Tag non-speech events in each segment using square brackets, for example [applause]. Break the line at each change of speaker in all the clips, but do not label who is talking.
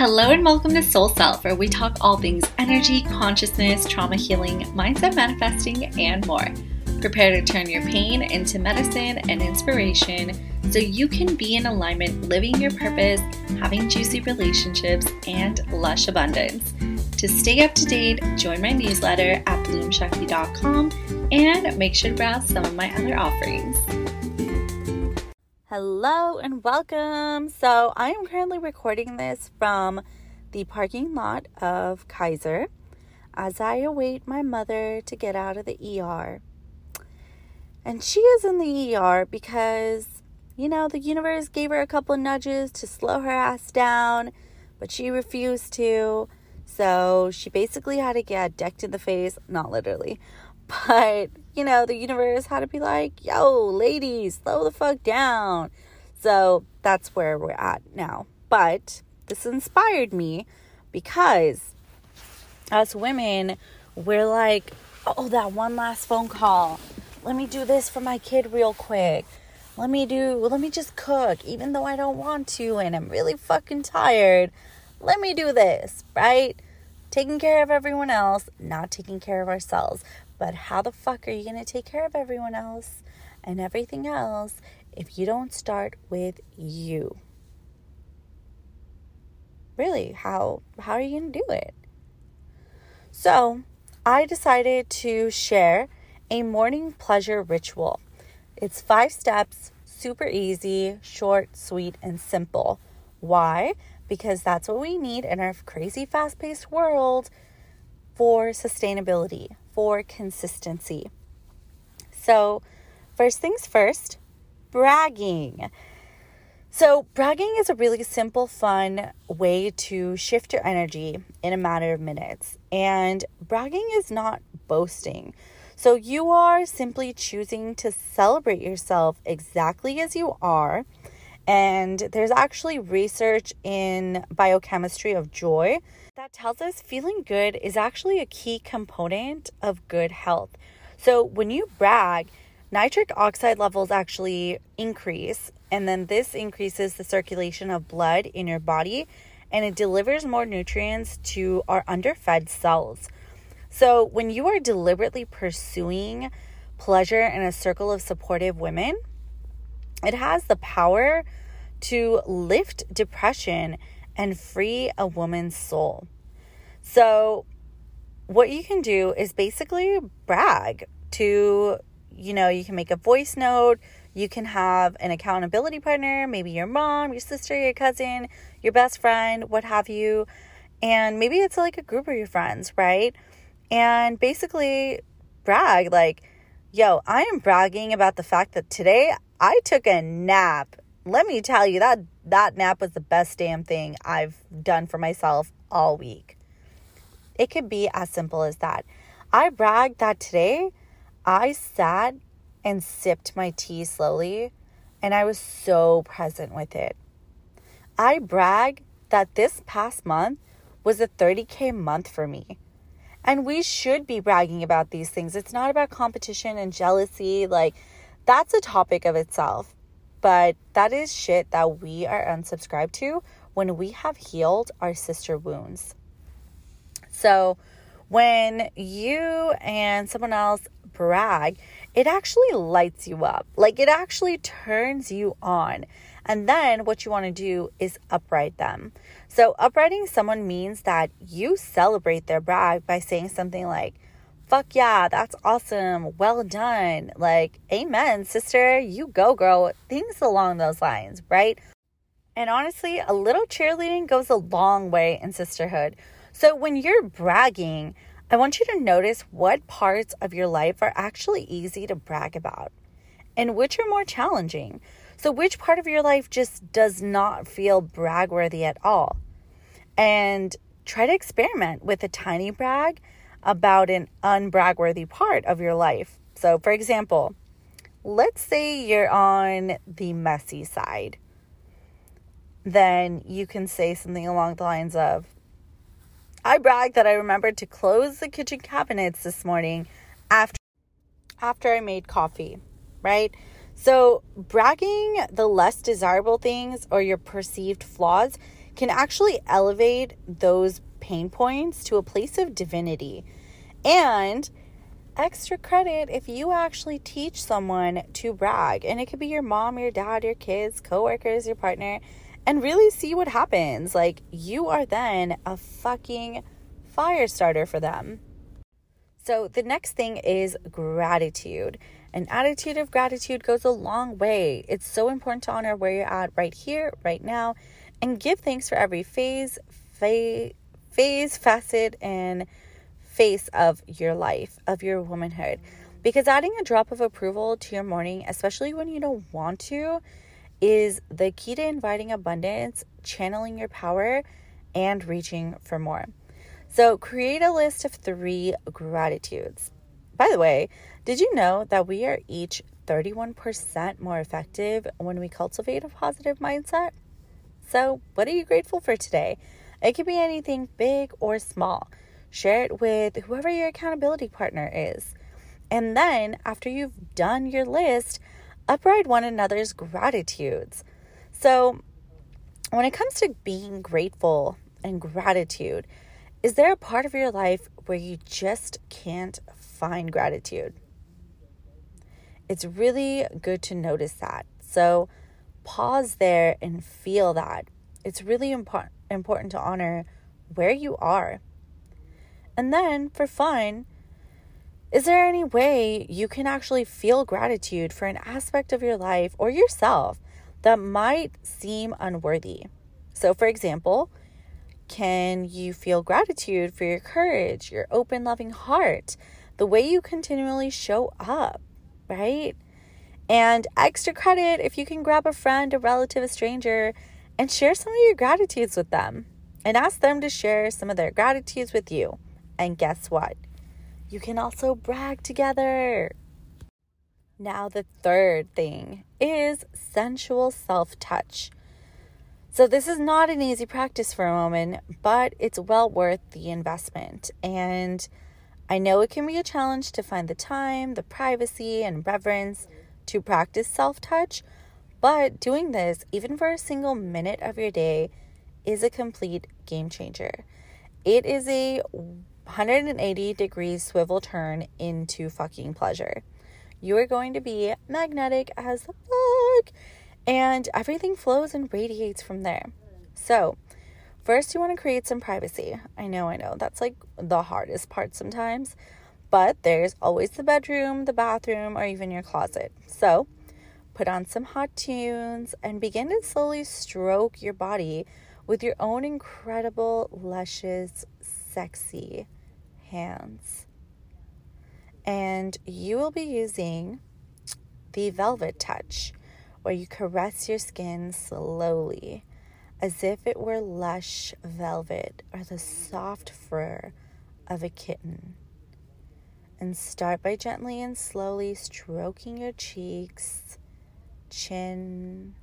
Hello and welcome to Soul Self, where we talk all things energy, consciousness, trauma healing, mindset manifesting, and more. Prepare to turn your pain into medicine and inspiration so you can be in alignment, living your purpose, having juicy relationships, and lush abundance. To stay up to date, join my newsletter at bloomshakti.com and make sure to browse some of my other offerings.
Hello and welcome. So, I am currently recording this from the parking lot of Kaiser as I await my mother to get out of the ER. And she is in the ER because, you know, the universe gave her a couple nudges to slow her ass down, but she refused to. So, she basically had to get decked in the face, not literally, but you know, the universe had to be like, yo, ladies, slow the fuck down. So that's where we're at now. But this inspired me because as women, we're like, oh, that one last phone call. Let me do this for my kid real quick. Let me do, let me just cook, even though I don't want to and I'm really fucking tired. Let me do this, right? Taking care of everyone else, not taking care of ourselves. But how the fuck are you going to take care of everyone else and everything else if you don't start with you? Really, how how are you going to do it? So, I decided to share a morning pleasure ritual. It's 5 steps, super easy, short, sweet, and simple. Why? Because that's what we need in our crazy fast-paced world for sustainability, for consistency. So, first things first, bragging. So, bragging is a really simple, fun way to shift your energy in a matter of minutes. And bragging is not boasting. So, you are simply choosing to celebrate yourself exactly as you are. And there's actually research in biochemistry of joy that tells us feeling good is actually a key component of good health. So when you brag, nitric oxide levels actually increase, and then this increases the circulation of blood in your body and it delivers more nutrients to our underfed cells. So when you are deliberately pursuing pleasure in a circle of supportive women, it has the power to lift depression and free a woman's soul. So, what you can do is basically brag to, you know, you can make a voice note, you can have an accountability partner, maybe your mom, your sister, your cousin, your best friend, what have you. And maybe it's like a group of your friends, right? And basically brag like, yo, I am bragging about the fact that today I took a nap let me tell you that that nap was the best damn thing I've done for myself all week. It could be as simple as that. I bragged that today I sat and sipped my tea slowly and I was so present with it. I brag that this past month was a 30K month for me. And we should be bragging about these things. It's not about competition and jealousy. Like, that's a topic of itself. But that is shit that we are unsubscribed to when we have healed our sister wounds. So, when you and someone else brag, it actually lights you up. Like it actually turns you on. And then what you want to do is upright them. So, uprighting someone means that you celebrate their brag by saying something like, fuck yeah, that's awesome. Well done. Like, amen, sister. You go, girl. Things along those lines, right? And honestly, a little cheerleading goes a long way in sisterhood. So when you're bragging, I want you to notice what parts of your life are actually easy to brag about and which are more challenging. So, which part of your life just does not feel bragworthy at all? And try to experiment with a tiny brag about an unbragworthy part of your life. So, for example, let's say you're on the messy side. Then you can say something along the lines of, I brag that I remembered to close the kitchen cabinets this morning after after I made coffee, right? So, bragging the less desirable things or your perceived flaws can actually elevate those pain points to a place of divinity. And extra credit if you actually teach someone to brag. And it could be your mom, your dad, your kids, coworkers, your partner, and really see what happens. Like, you are then a fucking fire starter for them. So, the next thing is gratitude. An attitude of gratitude goes a long way. It's so important to honor where you're at right here, right now, and give thanks for every phase, phase, phase facet, and face of your life, of your womanhood. Because adding a drop of approval to your morning, especially when you don't want to, is the key to inviting abundance, channeling your power, and reaching for more. So, create a list of three gratitudes. By the way, did you know that we are each 31% more effective when we cultivate a positive mindset? So, what are you grateful for today? It could be anything big or small. Share it with whoever your accountability partner is. And then, after you've done your list, upride one another's gratitudes. So, when it comes to being grateful and gratitude, is there a part of your life where you just can't find gratitude? It's really good to notice that. So, pause there and feel that. It's really important important to honor where you are. And then, for fun, is there any way you can actually feel gratitude for an aspect of your life or yourself that might seem unworthy? So, for example, can you feel gratitude for your courage, your open, loving heart, the way you continually show up, right? And extra credit if you can grab a friend, a relative, a stranger, and share some of your gratitudes with them and ask them to share some of their gratitudes with you. And guess what? You can also brag together. Now, the third thing is sensual self touch. So, this is not an easy practice for a woman, but it's well worth the investment. And I know it can be a challenge to find the time, the privacy, and reverence to practice self touch, but doing this, even for a single minute of your day, is a complete game changer. It is a 180 degrees swivel turn into fucking pleasure. You are going to be magnetic as the fuck, and everything flows and radiates from there. So, first, you want to create some privacy. I know, I know, that's like the hardest part sometimes, but there's always the bedroom, the bathroom, or even your closet. So, put on some hot tunes and begin to slowly stroke your body with your own incredible, luscious, sexy hands. And you will be using the velvet touch, where you caress your skin slowly as if it were lush velvet or the soft fur of a kitten. And start by gently and slowly stroking your cheeks, chin,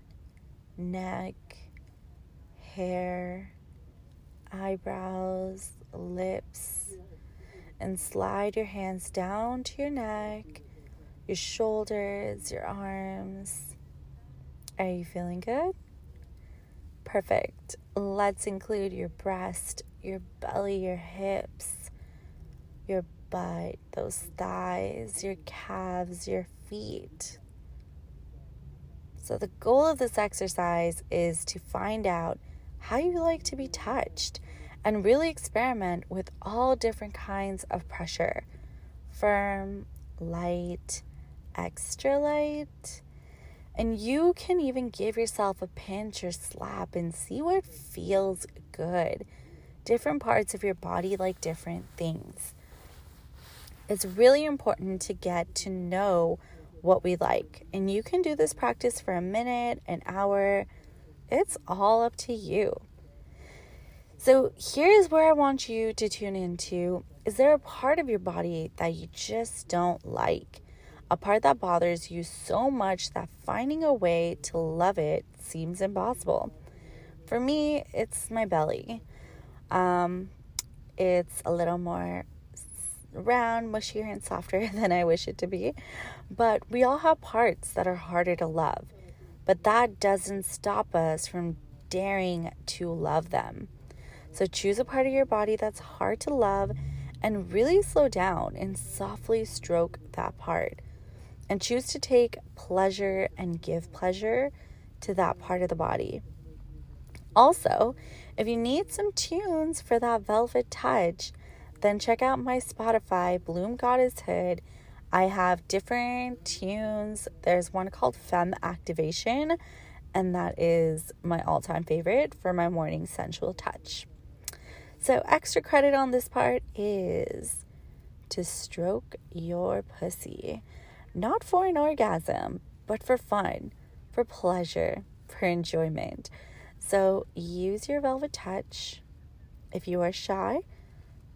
neck, hair, eyebrows, lips, and slide your hands down to your neck, your shoulders, your arms. Are you feeling good? Perfect. Let's include your breast, your belly, your hips, your butt, those thighs, your calves, your feet. So, the goal of this exercise is to find out how you like to be touched and really experiment with all different kinds of pressure firm, light, extra light. And you can even give yourself a pinch or slap and see what feels good. Different parts of your body like different things. It's really important to get to know what we like. And you can do this practice for a minute, an hour. It's all up to you. So here's where I want you to tune into. Is there a part of your body that you just don't like? A part that bothers you so much that finding a way to love it seems impossible. For me, it's my belly. Um, it's a little more round, mushier, and softer [laughs] than I wish it to be. But we all have parts that are harder to love. But that doesn't stop us from daring to love them. So choose a part of your body that's hard to love and really slow down and softly stroke that part. And choose to take pleasure and give pleasure to that part of the body. Also, if you need some tunes for that velvet touch, then check out my Spotify, Bloom Goddess Hood. I have different tunes. There's one called Femme Activation, and that is my all time favorite for my morning sensual touch. So, extra credit on this part is to stroke your pussy, not for an orgasm, but for fun, for pleasure, for enjoyment. So, use your velvet touch. If you are shy,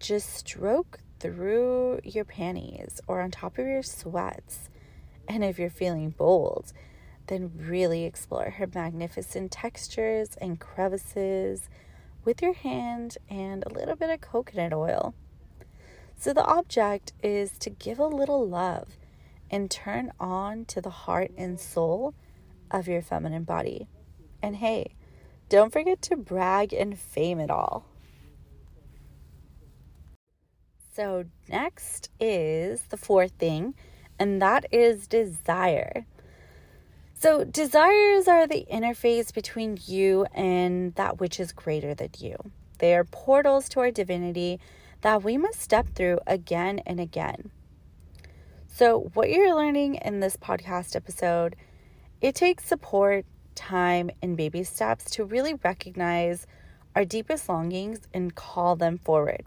just stroke through your panties or on top of your sweats. And if you're feeling bold, then really explore her magnificent textures and crevices with your hand and a little bit of coconut oil. So, the object is to give a little love and turn on to the heart and soul of your feminine body. And hey, don't forget to brag and fame it all. So, next is the fourth thing, and that is desire. So, desires are the interface between you and that which is greater than you. They are portals to our divinity that we must step through again and again. So, what you're learning in this podcast episode, it takes support, time, and baby steps to really recognize our deepest longings and call them forward.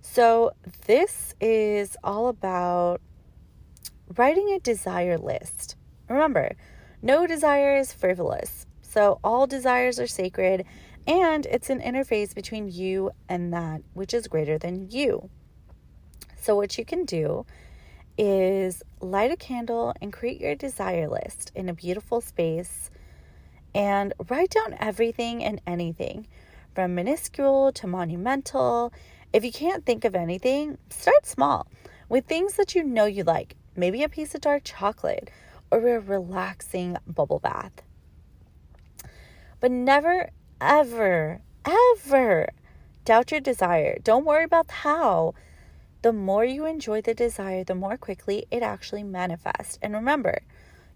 So, this is all about writing a desire list. Remember, no desire is frivolous. So, all desires are sacred, and it's an interface between you and that which is greater than you. So, what you can do is light a candle and create your desire list in a beautiful space and write down everything and anything from minuscule to monumental. If you can't think of anything, start small with things that you know you like. Maybe a piece of dark chocolate or a relaxing bubble bath. But never, ever, ever doubt your desire. Don't worry about how. The more you enjoy the desire, the more quickly it actually manifests. And remember,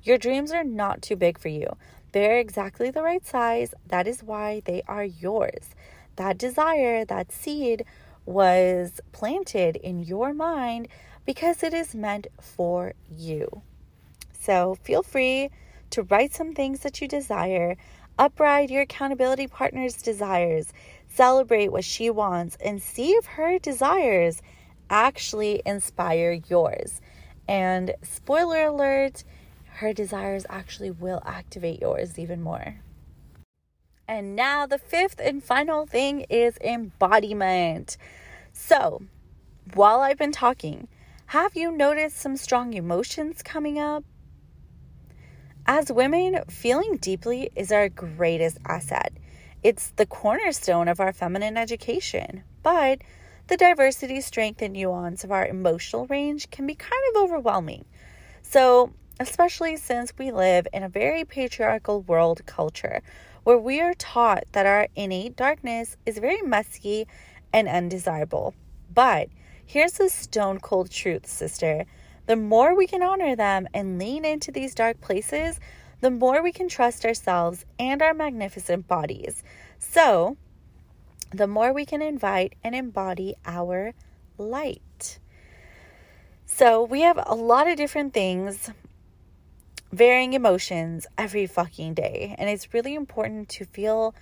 your dreams are not too big for you. They're exactly the right size. That is why they are yours. That desire, that seed, was planted in your mind because it is meant for you. So feel free to write some things that you desire, upride your accountability partner's desires, celebrate what she wants, and see if her desires actually inspire yours. And spoiler alert, her desires actually will activate yours even more. And now, the fifth and final thing is embodiment. So, while I've been talking, have you noticed some strong emotions coming up? As women, feeling deeply is our greatest asset. It's the cornerstone of our feminine education. But the diversity, strength, and nuance of our emotional range can be kind of overwhelming. So, especially since we live in a very patriarchal world culture where we are taught that our innate darkness is very messy and undesirable. But here's the stone cold truth, sister the more we can honor them and lean into these dark places, the more we can trust ourselves and our magnificent bodies. So, the more we can invite and embody our light. So, we have a lot of different things, varying emotions every fucking day. And it's really important to feel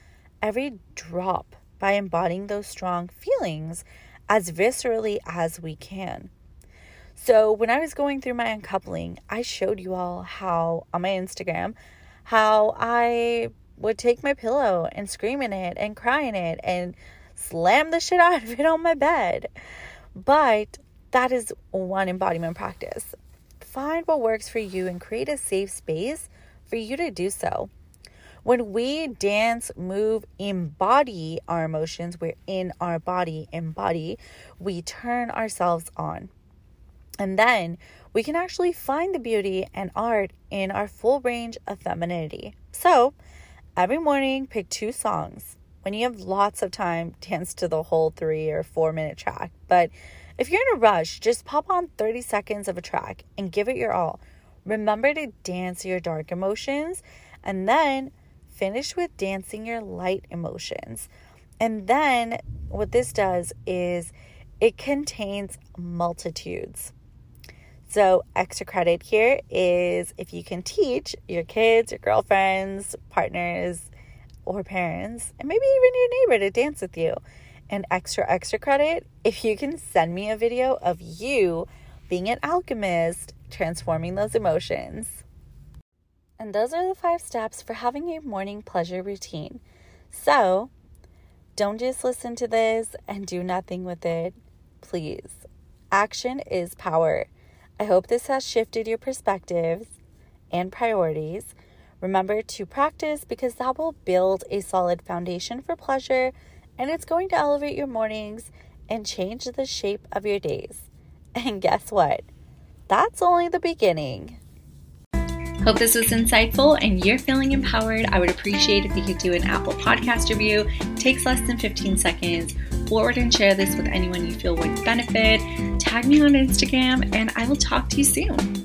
every drop by embodying those strong feelings as viscerally as we can. So when I was going through my uncoupling, I showed you all how on my Instagram how I would take my pillow and scream in it and cry in it and slam the shit out of it on my bed. But that is one embodiment practice. Find what works for you and create a safe space for you to do so. When we dance, move, embody our emotions, we're in our body, embody, we turn ourselves on. And then we can actually find the beauty and art in our full range of femininity. So, Every morning, pick two songs. When you have lots of time, dance to the whole three or four minute track. But if you're in a rush, just pop on 30 seconds of a track and give it your all. Remember to dance your dark emotions and then finish with dancing your light emotions. And then what this does is it contains multitudes. So, extra credit here is if you can teach your kids, your girlfriends, partners, or parents, and maybe even your neighbor to dance with you. And extra, extra credit if you can send me a video of you being an alchemist, transforming those emotions. And those are the five steps for having a morning pleasure routine. So, don't just listen to this and do nothing with it. Please. Action is power. I hope this has shifted your perspectives and priorities. Remember to practice because that will build a solid foundation for pleasure and it's going to elevate your mornings and change the shape of your days. And guess what? That's only the beginning.
Hope this was insightful and you're feeling empowered. I would appreciate if you could do an Apple Podcast review. It takes less than 15 seconds. Forward and share this with anyone you feel would benefit. Tag me on Instagram and I will talk to you soon.